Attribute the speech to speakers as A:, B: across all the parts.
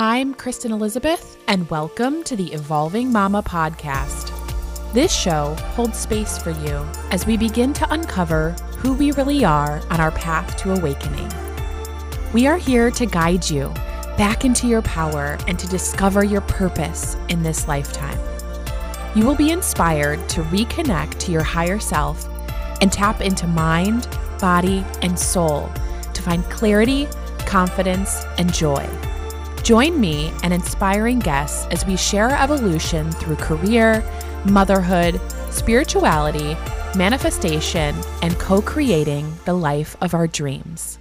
A: I'm Kristen Elizabeth, and welcome to the Evolving Mama podcast. This show holds space for you as we begin to uncover who we really are on our path to awakening. We are here to guide you back into your power and to discover your purpose in this lifetime. You will be inspired to reconnect to your higher self and tap into mind, body, and soul to find clarity, confidence, and joy. Join me and inspiring guests as we share our evolution through career, motherhood, spirituality, manifestation, and co creating the life of our dreams.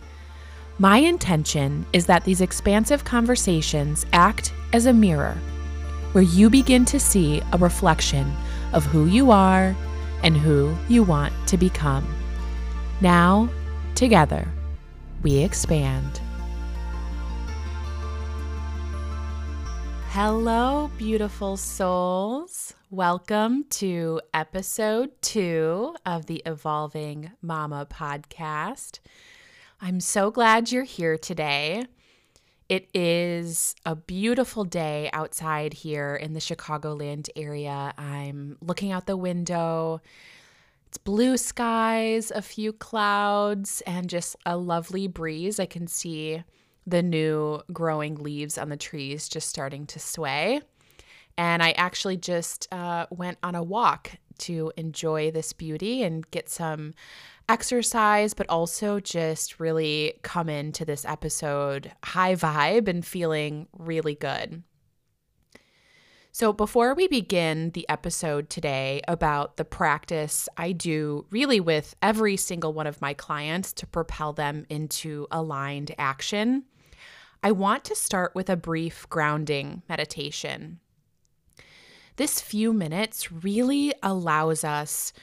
A: My intention is that these expansive conversations act as a mirror where you begin to see a reflection of who you are and who you want to become. Now, together, we expand. Hello, beautiful souls. Welcome to episode two of the Evolving Mama podcast. I'm so glad you're here today. It is a beautiful day outside here in the Chicagoland area. I'm looking out the window. It's blue skies, a few clouds, and just a lovely breeze. I can see the new growing leaves on the trees just starting to sway. And I actually just uh, went on a walk to enjoy this beauty and get some exercise, but also just really come into this episode high vibe and feeling really good. So, before we begin the episode today about the practice I do really with every single one of my clients to propel them into aligned action, I want to start with a brief grounding meditation. This few minutes really allows us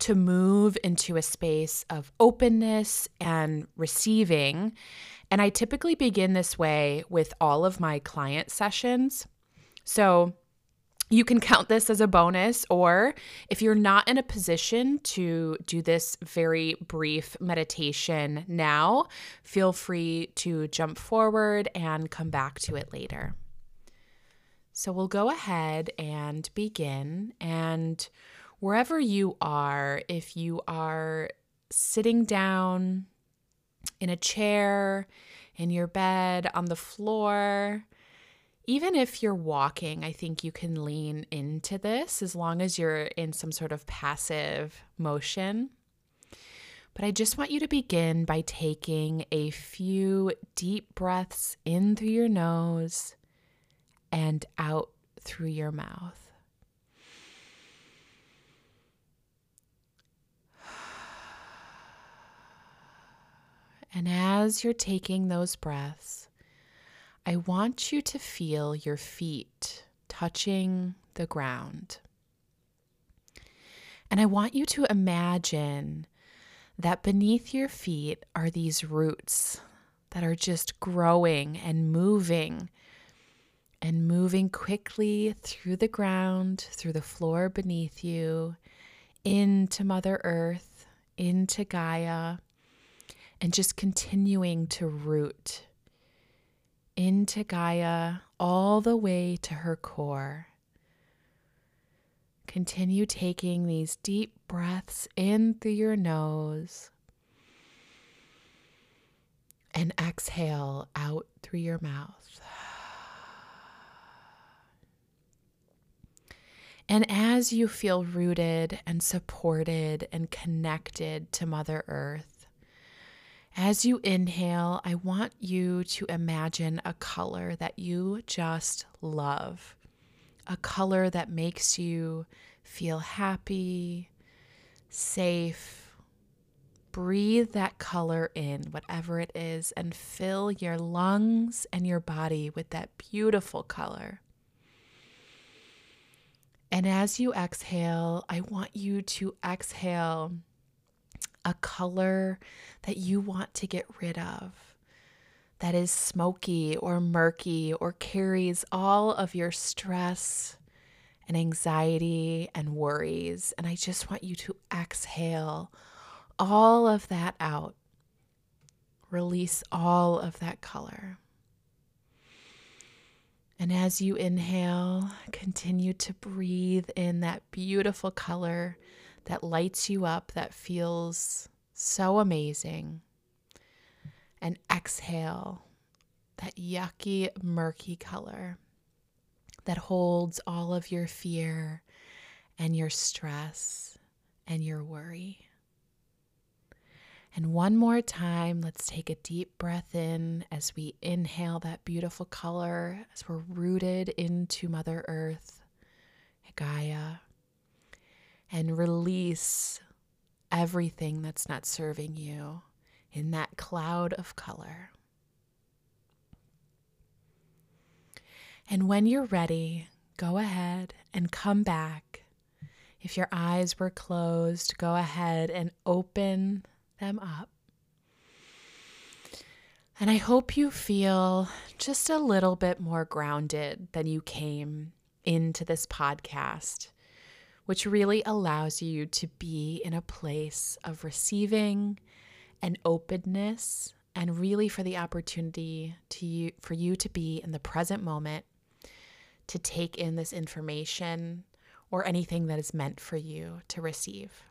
A: to move into a space of openness and receiving. And I typically begin this way with all of my client sessions. So you can count this as a bonus, or if you're not in a position to do this very brief meditation now, feel free to jump forward and come back to it later. So we'll go ahead and begin. And wherever you are, if you are sitting down in a chair, in your bed, on the floor, even if you're walking, I think you can lean into this as long as you're in some sort of passive motion. But I just want you to begin by taking a few deep breaths in through your nose and out through your mouth. And as you're taking those breaths, I want you to feel your feet touching the ground. And I want you to imagine that beneath your feet are these roots that are just growing and moving and moving quickly through the ground, through the floor beneath you, into Mother Earth, into Gaia and just continuing to root into Gaia all the way to her core. Continue taking these deep breaths in through your nose and exhale out through your mouth. And as you feel rooted and supported and connected to Mother Earth, as you inhale, I want you to imagine a color that you just love, a color that makes you feel happy, safe. Breathe that color in, whatever it is, and fill your lungs and your body with that beautiful color. And as you exhale, I want you to exhale a color that you want to get rid of that is smoky or murky or carries all of your stress and anxiety and worries. And I just want you to exhale all of that out. Release all of that color. And as you inhale, continue to breathe in that beautiful color that lights you up, that feels so amazing. And exhale that yucky, murky color that holds all of your fear and your stress and your worry. And one more time, let's take a deep breath in as we inhale that beautiful color as we're rooted into Mother Earth, Gaia, and release everything that's not serving you in that cloud of color. And when you're ready, go ahead and come back. If your eyes were closed, go ahead and open them up. And I hope you feel just a little bit more grounded than you came into this podcast, which really allows you to be in a place of receiving and openness and really for the opportunity to you, for you to be in the present moment to take in this information or anything that is meant for you to receive.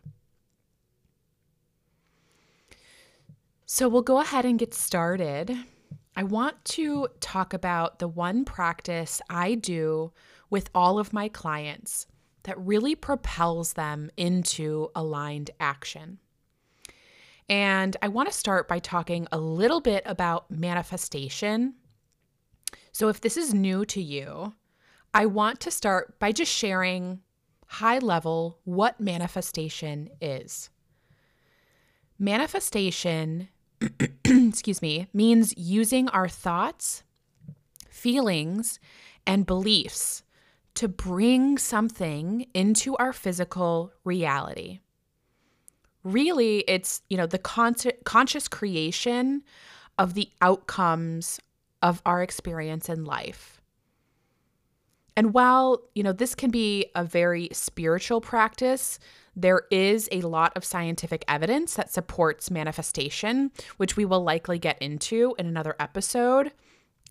A: So we'll go ahead and get started. I want to talk about the one practice I do with all of my clients that really propels them into aligned action. And I want to start by talking a little bit about manifestation. So, if this is new to you, I want to start by just sharing high level what manifestation is. Manifestation excuse me, means using our thoughts, feelings, and beliefs to bring something into our physical reality. Really, it's, you know, the con- conscious creation of the outcomes of our experience in life. And while, you know, this can be a very spiritual practice, there is a lot of scientific evidence that supports manifestation, which we will likely get into in another episode.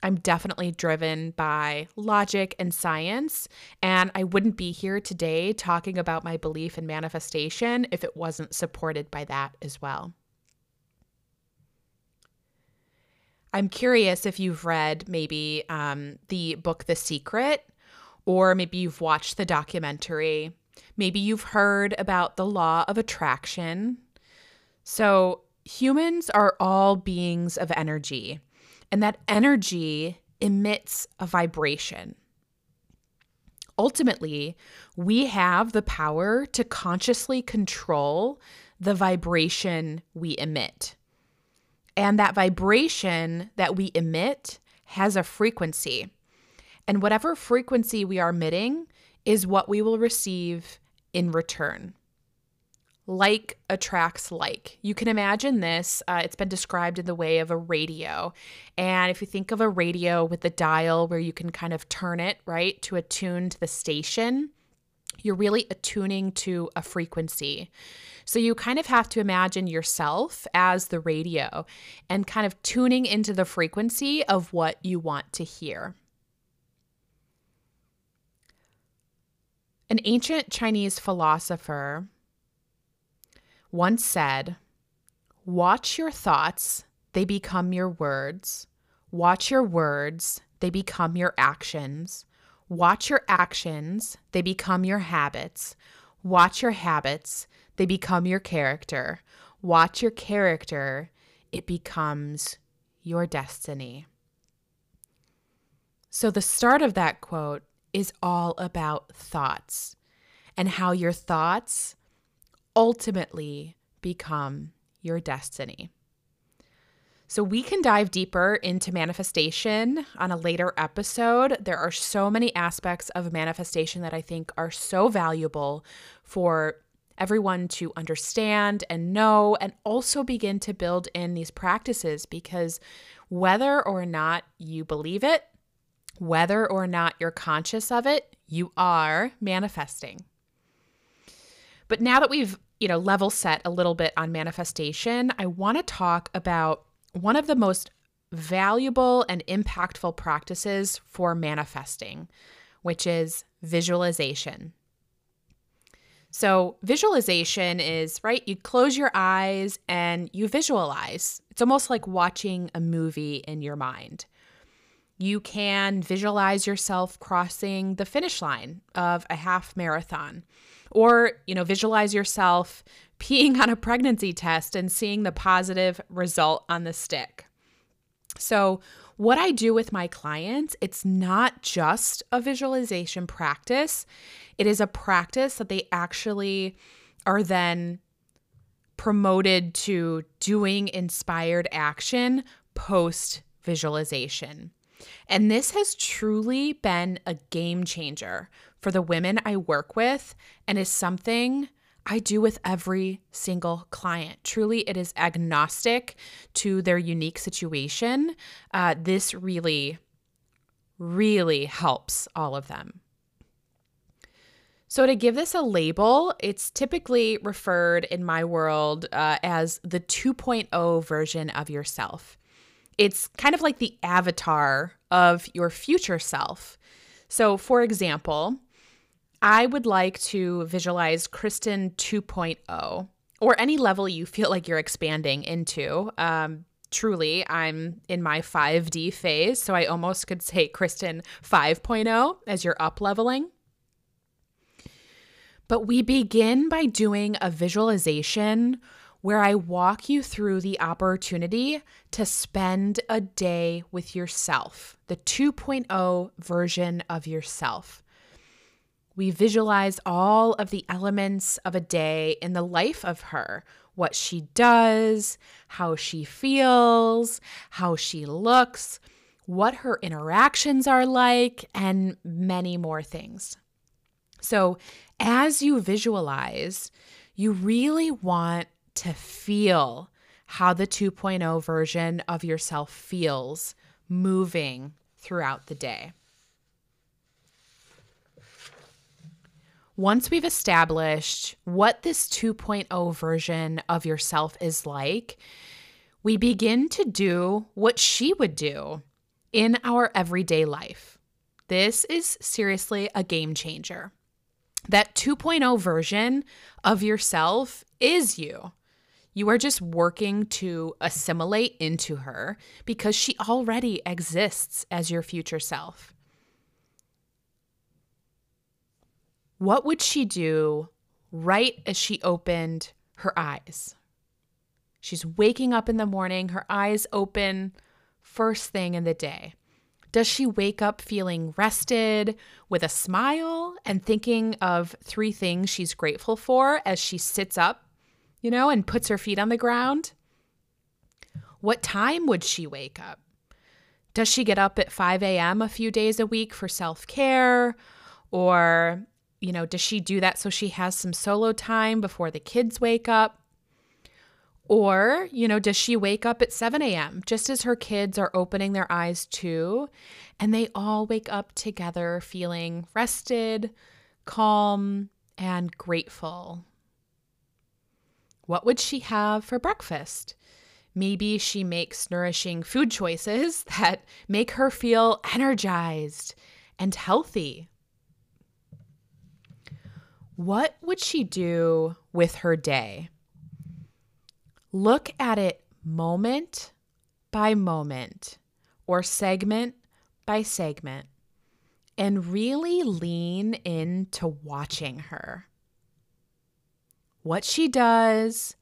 A: I'm definitely driven by logic and science, and I wouldn't be here today talking about my belief in manifestation if it wasn't supported by that as well. I'm curious if you've read maybe um, the book The Secret, or maybe you've watched the documentary Maybe you've heard about the law of attraction. So, humans are all beings of energy, and that energy emits a vibration. Ultimately, we have the power to consciously control the vibration we emit. And that vibration that we emit has a frequency. And whatever frequency we are emitting is what we will receive in return. Like attracts like. You can imagine this. Uh, it's been described in the way of a radio. And if you think of a radio with the dial where you can kind of turn it, right, to attune to the station, you're really attuning to a frequency. So you kind of have to imagine yourself as the radio and kind of tuning into the frequency of what you want to hear. An ancient Chinese philosopher once said, Watch your thoughts, they become your words. Watch your words, they become your actions. Watch your actions, they become your habits. Watch your habits, they become your character. Watch your character, it becomes your destiny. So, the start of that quote is all about thoughts and how your thoughts ultimately become your destiny. So, we can dive deeper into manifestation on a later episode. There are so many aspects of manifestation that I think are so valuable for everyone to understand and know, and also begin to build in these practices because whether or not you believe it, whether or not you're conscious of it, you are manifesting. But now that we've, you know, level set a little bit on manifestation, I want to talk about one of the most valuable and impactful practices for manifesting, which is visualization. So, visualization is right, you close your eyes and you visualize. It's almost like watching a movie in your mind. You can visualize yourself crossing the finish line of a half marathon or, you know, visualize yourself peeing on a pregnancy test and seeing the positive result on the stick. So, what I do with my clients, it's not just a visualization practice. It is a practice that they actually are then promoted to doing inspired action post visualization. And this has truly been a game changer for the women I work with and is something I do with every single client. Truly, it is agnostic to their unique situation. Uh, this really, really helps all of them. So, to give this a label, it's typically referred in my world uh, as the 2.0 version of yourself. It's kind of like the avatar of your future self. So, for example, I would like to visualize Kristen 2.0 or any level you feel like you're expanding into. Um, truly, I'm in my 5D phase, so I almost could say Kristen 5.0 as you're up leveling. But we begin by doing a visualization where I walk you through the opportunity to spend a day with yourself, the 2.0 version of yourself. We visualize all of the elements of a day in the life of her what she does, how she feels, how she looks, what her interactions are like, and many more things. So, as you visualize, you really want to feel how the 2.0 version of yourself feels moving throughout the day. Once we've established what this 2.0 version of yourself is like, we begin to do what she would do in our everyday life. This is seriously a game changer. That 2.0 version of yourself is you. You are just working to assimilate into her because she already exists as your future self. What would she do right as she opened her eyes? She's waking up in the morning, her eyes open first thing in the day. Does she wake up feeling rested with a smile and thinking of three things she's grateful for as she sits up, you know, and puts her feet on the ground? What time would she wake up? Does she get up at 5 a.m. a few days a week for self care? Or you know, does she do that so she has some solo time before the kids wake up? Or, you know, does she wake up at 7 a.m. just as her kids are opening their eyes too? And they all wake up together feeling rested, calm, and grateful. What would she have for breakfast? Maybe she makes nourishing food choices that make her feel energized and healthy. What would she do with her day? Look at it moment by moment or segment by segment and really lean into watching her. What she does,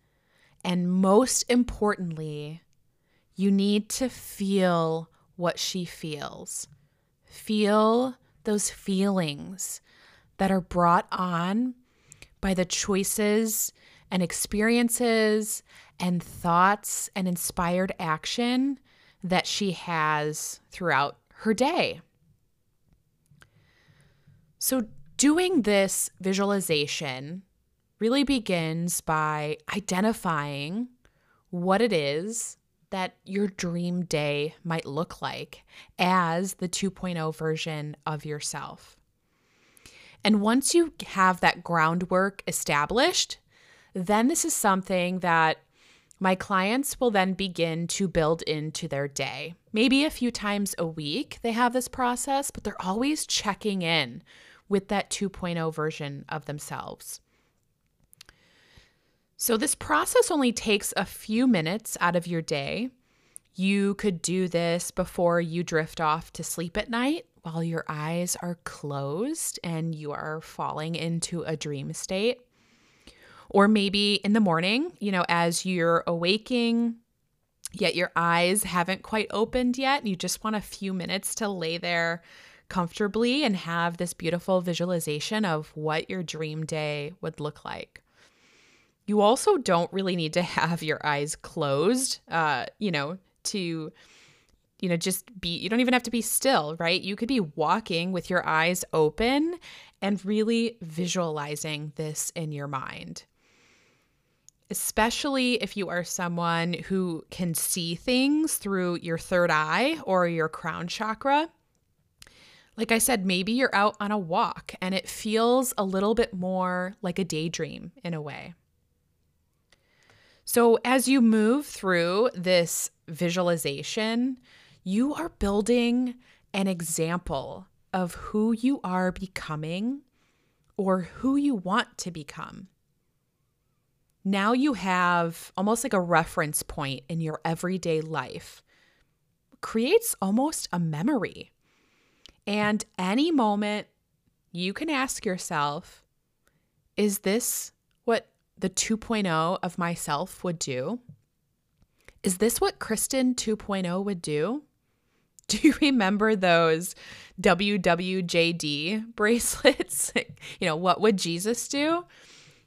A: and most importantly, you need to feel what she feels. Feel those feelings that are brought on by the choices and experiences and thoughts and inspired action that she has throughout her day. So, doing this visualization really begins by identifying what it is that your dream day might look like as the 2.0 version of yourself. And once you have that groundwork established, then this is something that my clients will then begin to build into their day. Maybe a few times a week they have this process, but they're always checking in with that 2.0 version of themselves. So, this process only takes a few minutes out of your day. You could do this before you drift off to sleep at night while your eyes are closed and you are falling into a dream state. Or maybe in the morning, you know, as you're awaking, yet your eyes haven't quite opened yet, you just want a few minutes to lay there comfortably and have this beautiful visualization of what your dream day would look like. You also don't really need to have your eyes closed, uh, you know, to you know, just be, you don't even have to be still, right? You could be walking with your eyes open and really visualizing this in your mind especially if you are someone who can see things through your third eye or your crown chakra. Like I said, maybe you're out on a walk and it feels a little bit more like a daydream in a way. So, as you move through this visualization, you are building an example of who you are becoming or who you want to become now you have almost like a reference point in your everyday life. Creates almost a memory. And any moment you can ask yourself, is this what the 2.0 of myself would do? Is this what Kristen 2.0 would do? Do you remember those WWJD bracelets? you know, what would Jesus do?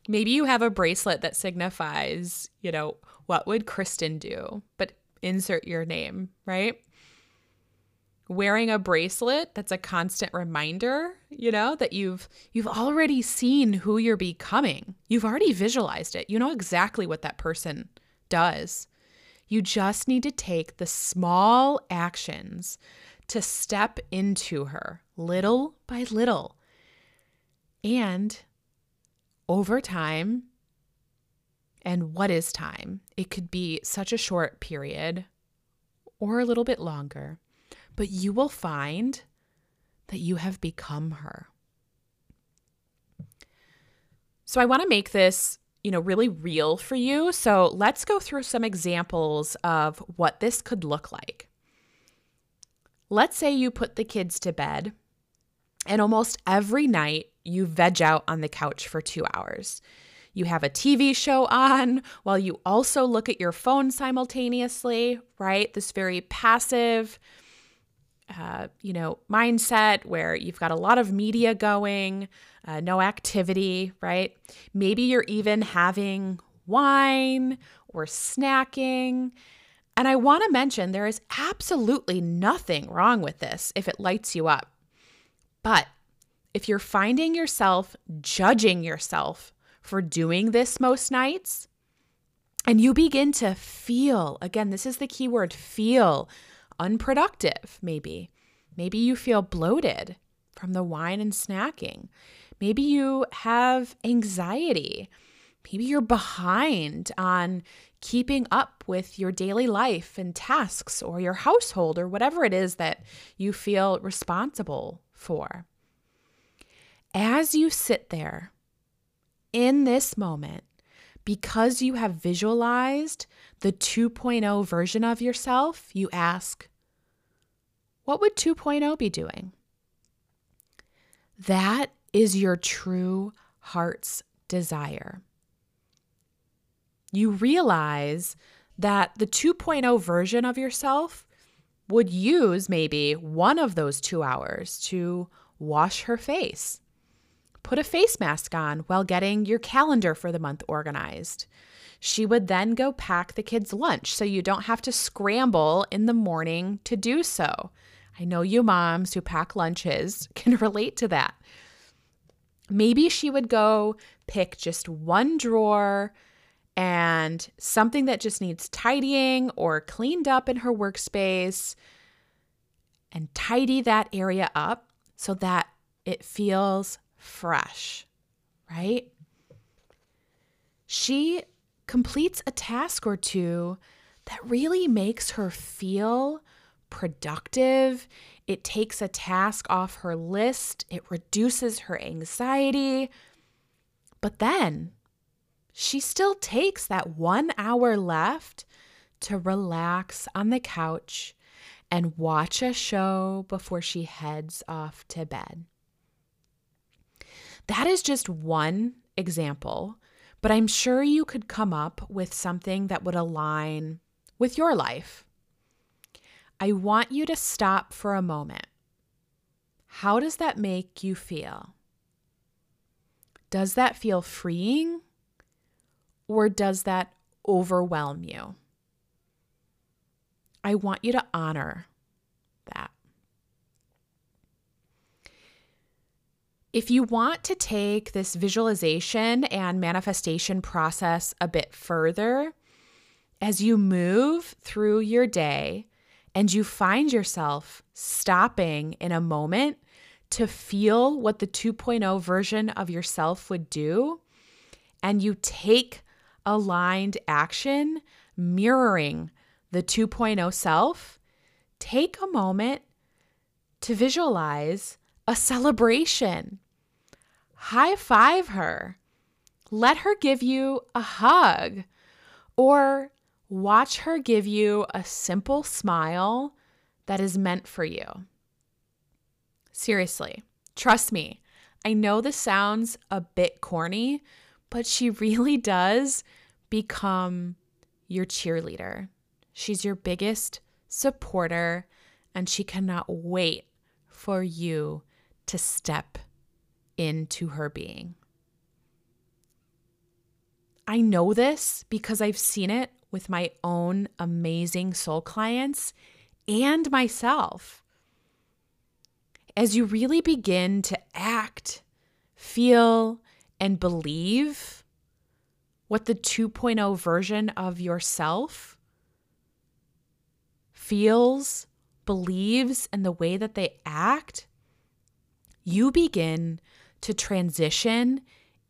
A: Maybe you have a bracelet that signifies, you know, what would Kristen do? But insert your name, right? Wearing a bracelet that's a constant reminder, you know, that you've you've already seen who you're becoming. You've already visualized it. You know exactly what that person does. You just need to take the small actions to step into her little by little. And over time, and what is time? It could be such a short period or a little bit longer, but you will find that you have become her. So I want to make this, you know, really real for you. So let's go through some examples of what this could look like. Let's say you put the kids to bed and almost every night you veg out on the couch for two hours. You have a TV show on while you also look at your phone simultaneously, right? This very passive, uh, you know, mindset where you've got a lot of media going, uh, no activity, right? Maybe you're even having wine or snacking. And I want to mention there is absolutely nothing wrong with this if it lights you up. But if you're finding yourself judging yourself for doing this most nights, and you begin to feel, again, this is the key word feel unproductive, maybe. Maybe you feel bloated from the wine and snacking. Maybe you have anxiety. Maybe you're behind on keeping up with your daily life and tasks or your household or whatever it is that you feel responsible for. As you sit there in this moment, because you have visualized the 2.0 version of yourself, you ask, what would 2.0 be doing? That is your true heart's desire. You realize that the 2.0 version of yourself would use maybe one of those two hours to wash her face, put a face mask on while getting your calendar for the month organized. She would then go pack the kids' lunch so you don't have to scramble in the morning to do so. I know you moms who pack lunches can relate to that. Maybe she would go pick just one drawer and something that just needs tidying or cleaned up in her workspace and tidy that area up so that it feels fresh, right? She completes a task or two that really makes her feel productive. It takes a task off her list, it reduces her anxiety. But then she still takes that one hour left to relax on the couch and watch a show before she heads off to bed. That is just one example, but I'm sure you could come up with something that would align with your life. I want you to stop for a moment. How does that make you feel? Does that feel freeing or does that overwhelm you? I want you to honor that. If you want to take this visualization and manifestation process a bit further, as you move through your day and you find yourself stopping in a moment to feel what the 2.0 version of yourself would do, and you take aligned action mirroring the 2.0 self, take a moment to visualize a celebration. High five her. Let her give you a hug or watch her give you a simple smile that is meant for you. Seriously, trust me. I know this sounds a bit corny, but she really does become your cheerleader. She's your biggest supporter, and she cannot wait for you to step into her being. I know this because I've seen it with my own amazing soul clients and myself. As you really begin to act, feel, and believe what the 2.0 version of yourself feels, believes, and the way that they act, you begin to transition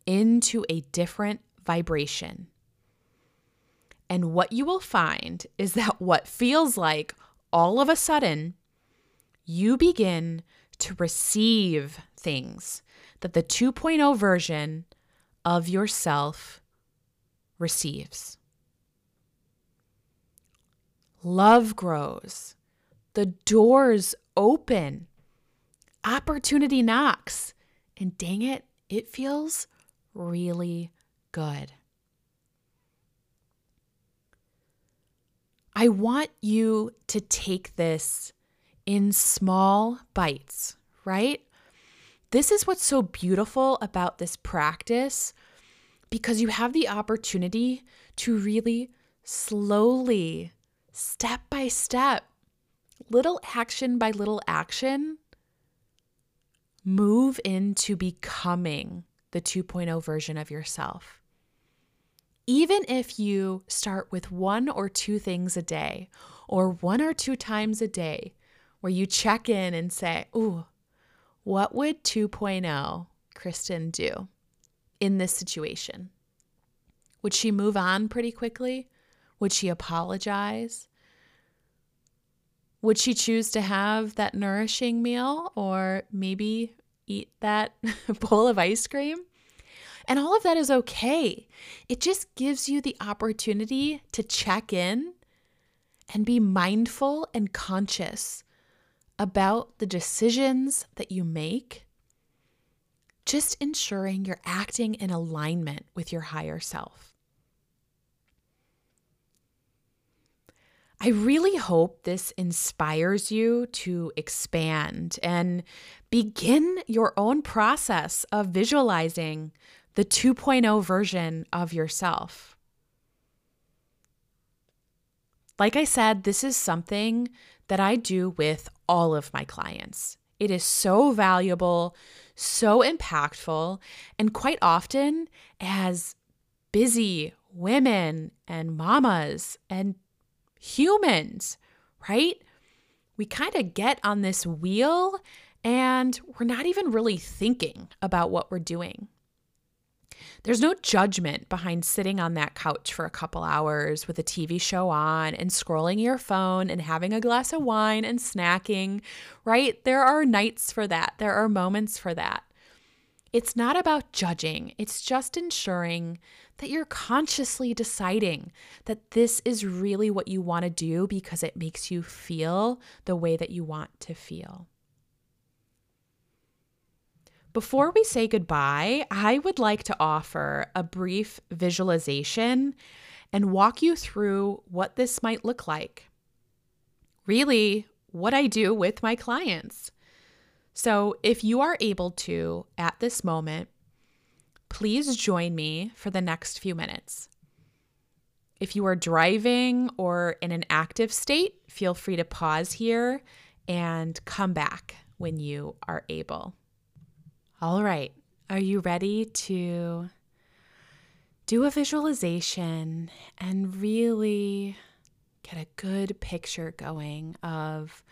A: into a different vibration. And what you will find is that what feels like all of a sudden, you begin to receive things that the 2.0 version of yourself receives. Love grows, the doors open, opportunity knocks, and dang it, it feels really good. I want you to take this in small bites, right? This is what's so beautiful about this practice because you have the opportunity to really slowly step by step, little action by little action, move into becoming the 2.0 version of yourself. Even if you start with one or two things a day, or one or two times a day, where you check in and say, Ooh, what would 2.0 Kristen do in this situation? Would she move on pretty quickly? Would she apologize? Would she choose to have that nourishing meal or maybe eat that bowl of ice cream? And all of that is okay. It just gives you the opportunity to check in and be mindful and conscious about the decisions that you make. Just ensuring you're acting in alignment with your higher self. I really hope this inspires you to expand and begin your own process of visualizing the 2.0 version of yourself. Like I said, this is something that I do with all of my clients. It is so valuable, so impactful, and quite often, as busy women and mamas and humans, right? We kind of get on this wheel and we're not even really thinking about what we're doing. There's no judgment behind sitting on that couch for a couple hours with a TV show on and scrolling your phone and having a glass of wine and snacking, right? There are nights for that, there are moments for that. It's not about judging, it's just ensuring that you're consciously deciding that this is really what you want to do because it makes you feel the way that you want to feel. Before we say goodbye, I would like to offer a brief visualization and walk you through what this might look like. Really, what I do with my clients. So, if you are able to at this moment, please join me for the next few minutes. If you are driving or in an active state, feel free to pause here and come back when you are able. All right, are you ready to do a visualization and really get a good picture going of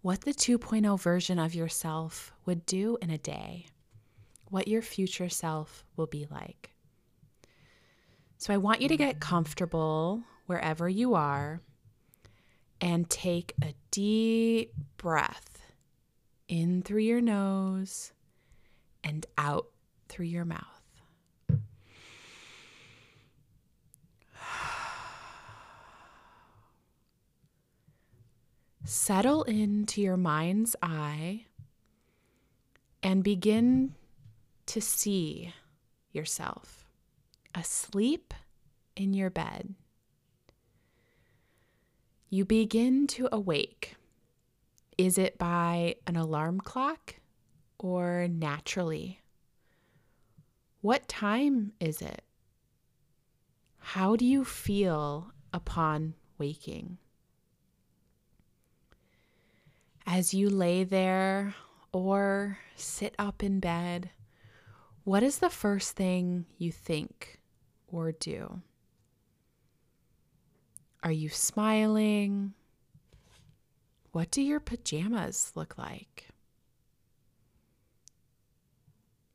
A: what the 2.0 version of yourself would do in a day? What your future self will be like. So, I want you to get mm-hmm. comfortable wherever you are and take a deep breath in through your nose and out through your mouth. Settle into your mind's eye and begin to see yourself asleep in your bed. You begin to awake. Is it by an alarm clock? Or naturally? What time is it? How do you feel upon waking? As you lay there or sit up in bed, what is the first thing you think or do? Are you smiling? What do your pajamas look like?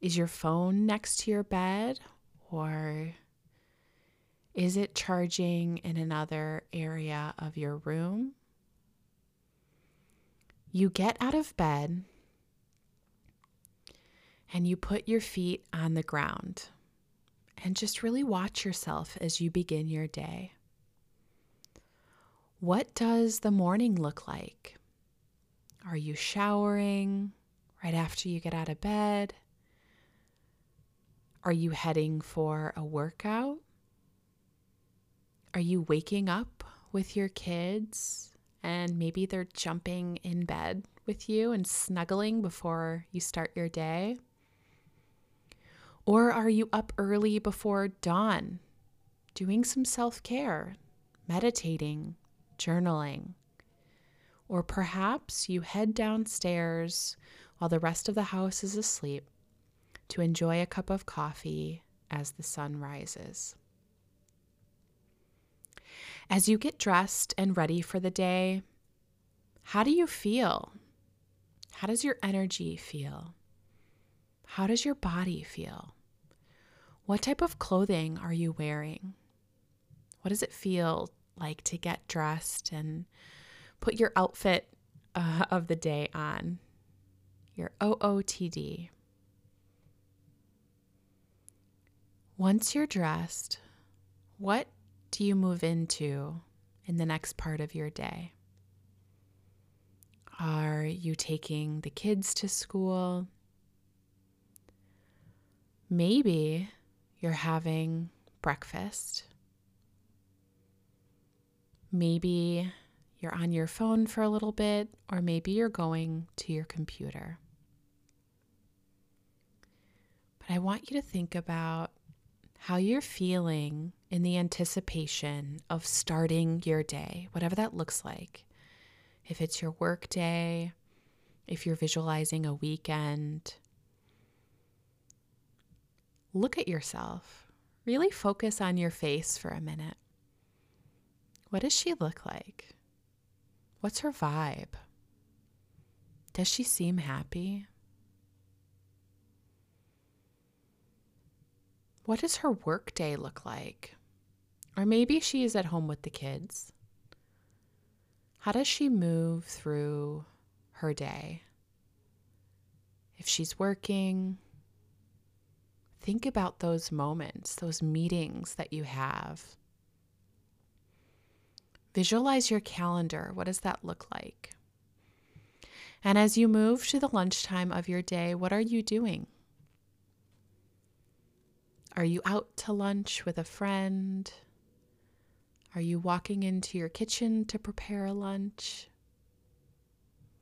A: Is your phone next to your bed or is it charging in another area of your room? You get out of bed and you put your feet on the ground and just really watch yourself as you begin your day. What does the morning look like? Are you showering right after you get out of bed? Are you heading for a workout? Are you waking up with your kids and maybe they're jumping in bed with you and snuggling before you start your day? Or are you up early before dawn, doing some self care, meditating, journaling? Or perhaps you head downstairs while the rest of the house is asleep to enjoy a cup of coffee as the sun rises. As you get dressed and ready for the day, how do you feel? How does your energy feel? How does your body feel? What type of clothing are you wearing? What does it feel like to get dressed and put your outfit uh, of the day on? Your OOTD. Once you're dressed, what do you move into in the next part of your day? Are you taking the kids to school? Maybe you're having breakfast. Maybe you're on your phone for a little bit, or maybe you're going to your computer. But I want you to think about how you're feeling in the anticipation of starting your day, whatever that looks like. If it's your work day, if you're visualizing a weekend, look at yourself. Really focus on your face for a minute. What does she look like? What's her vibe? Does she seem happy? What does her work day look like? Or maybe she is at home with the kids. How does she move through her day? If she's working, think about those moments, those meetings that you have. Visualize your calendar. What does that look like? And as you move to the lunchtime of your day, what are you doing? Are you out to lunch with a friend? Are you walking into your kitchen to prepare a lunch?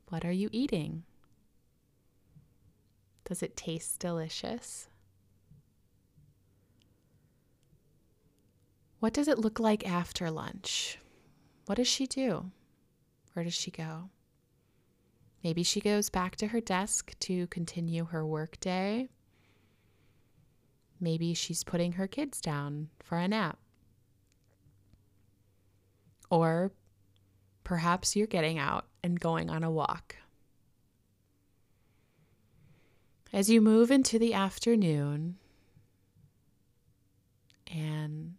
A: What are you eating? Does it taste delicious? What does it look like after lunch? What does she do? Where does she go? Maybe she goes back to her desk to continue her workday. Maybe she's putting her kids down for a nap. Or perhaps you're getting out and going on a walk. As you move into the afternoon and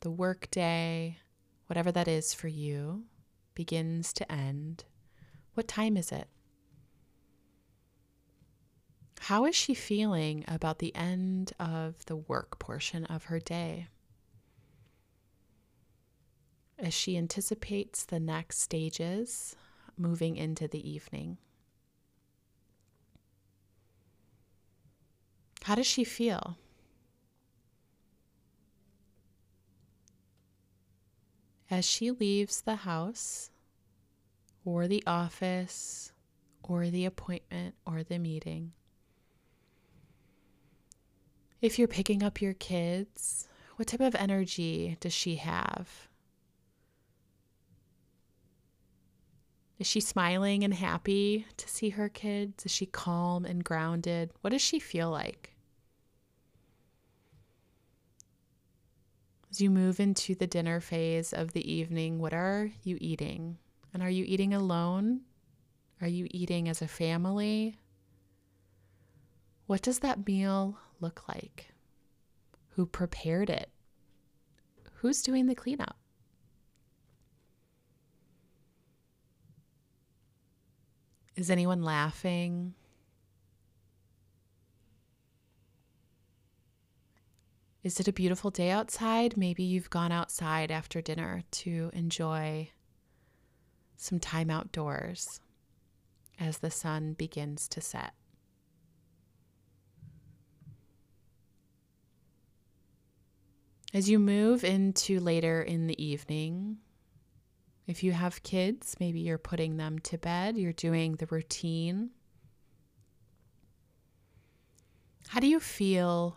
A: the workday, whatever that is for you, begins to end, what time is it? How is she feeling about the end of the work portion of her day? As she anticipates the next stages moving into the evening. How does she feel? As she leaves the house or the office or the appointment or the meeting, if you're picking up your kids, what type of energy does she have? Is she smiling and happy to see her kids? Is she calm and grounded? What does she feel like? As you move into the dinner phase of the evening, what are you eating? And are you eating alone? Are you eating as a family? What does that meal look like? Who prepared it? Who's doing the cleanup? Is anyone laughing? Is it a beautiful day outside? Maybe you've gone outside after dinner to enjoy some time outdoors as the sun begins to set. As you move into later in the evening, if you have kids, maybe you're putting them to bed, you're doing the routine. How do you feel?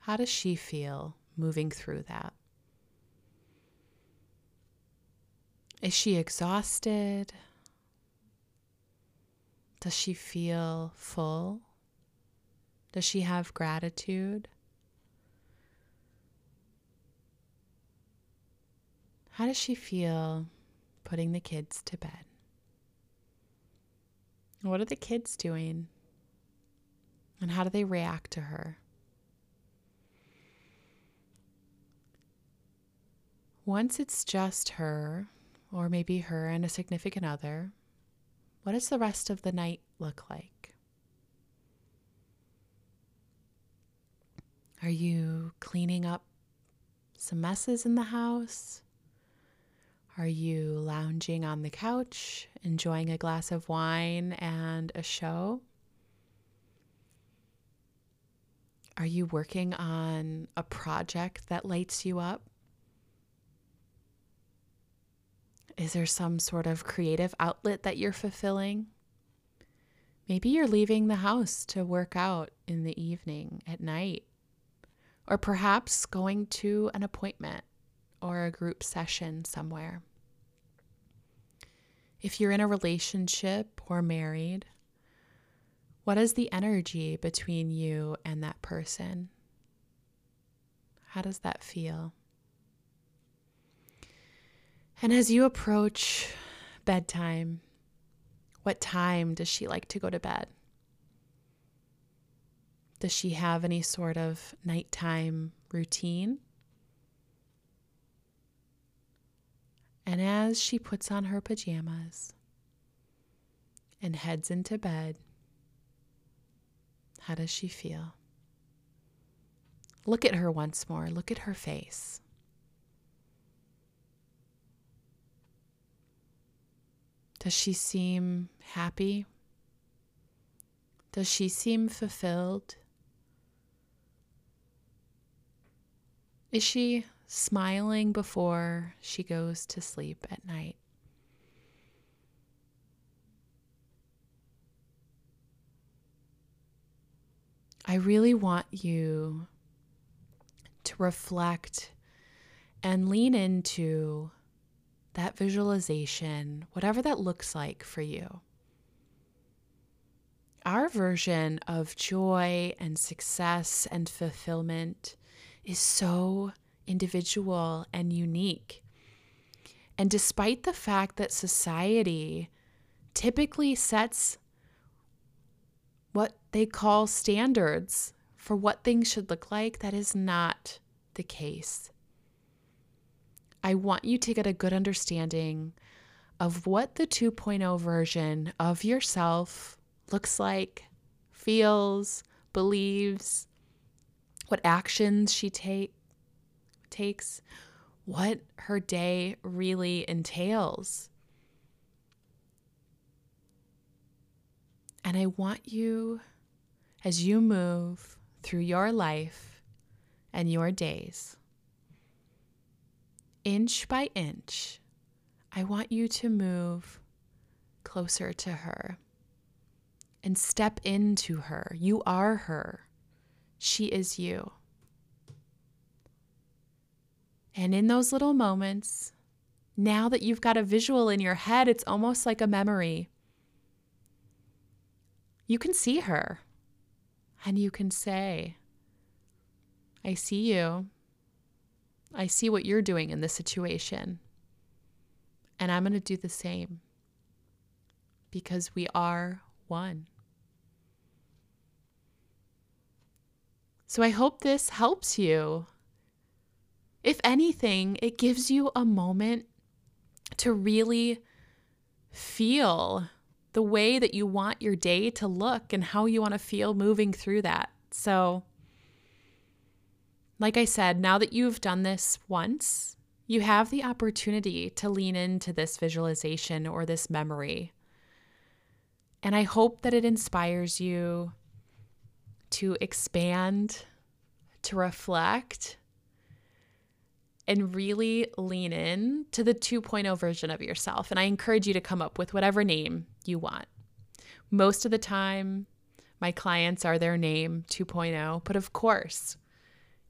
A: How does she feel moving through that? Is she exhausted? Does she feel full? Does she have gratitude? How does she feel putting the kids to bed? What are the kids doing? And how do they react to her? Once it's just her, or maybe her and a significant other, what does the rest of the night look like? Are you cleaning up some messes in the house? Are you lounging on the couch, enjoying a glass of wine and a show? Are you working on a project that lights you up? Is there some sort of creative outlet that you're fulfilling? Maybe you're leaving the house to work out in the evening, at night, or perhaps going to an appointment or a group session somewhere. If you're in a relationship or married, what is the energy between you and that person? How does that feel? And as you approach bedtime, what time does she like to go to bed? Does she have any sort of nighttime routine? And as she puts on her pajamas and heads into bed, how does she feel? Look at her once more. Look at her face. Does she seem happy? Does she seem fulfilled? Is she smiling before she goes to sleep at night? I really want you to reflect and lean into that visualization, whatever that looks like for you. Our version of joy and success and fulfillment is so individual and unique. And despite the fact that society typically sets what they call standards for what things should look like, that is not the case. I want you to get a good understanding of what the 2.0 version of yourself looks like, feels, believes, what actions she take, takes, what her day really entails. And I want you, as you move through your life and your days, inch by inch, I want you to move closer to her and step into her. You are her, she is you. And in those little moments, now that you've got a visual in your head, it's almost like a memory. You can see her and you can say, I see you. I see what you're doing in this situation. And I'm going to do the same because we are one. So I hope this helps you. If anything, it gives you a moment to really feel the way that you want your day to look and how you want to feel moving through that. So, like I said, now that you've done this once, you have the opportunity to lean into this visualization or this memory. And I hope that it inspires you to expand, to reflect, and really lean in to the 2.0 version of yourself. And I encourage you to come up with whatever name you want. Most of the time, my clients are their name 2.0, but of course,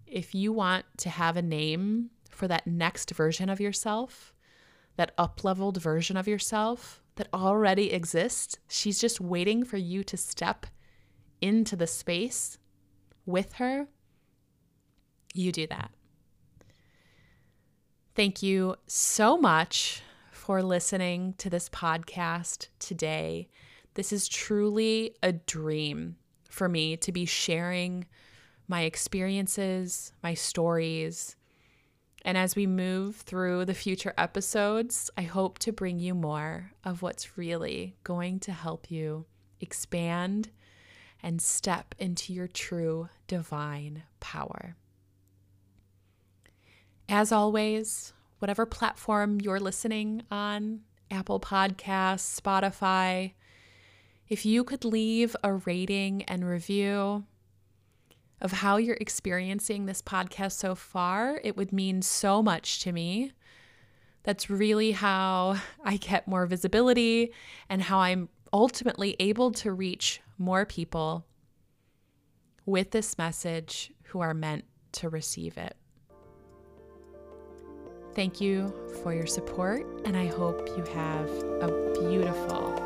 A: if you want to have a name for that next version of yourself, that up leveled version of yourself that already exists, she's just waiting for you to step into the space with her. You do that. Thank you so much for listening to this podcast today. This is truly a dream for me to be sharing my experiences, my stories. And as we move through the future episodes, I hope to bring you more of what's really going to help you expand and step into your true divine power. As always, whatever platform you're listening on Apple Podcasts, Spotify if you could leave a rating and review, of how you're experiencing this podcast so far, it would mean so much to me. That's really how I get more visibility and how I'm ultimately able to reach more people with this message who are meant to receive it. Thank you for your support, and I hope you have a beautiful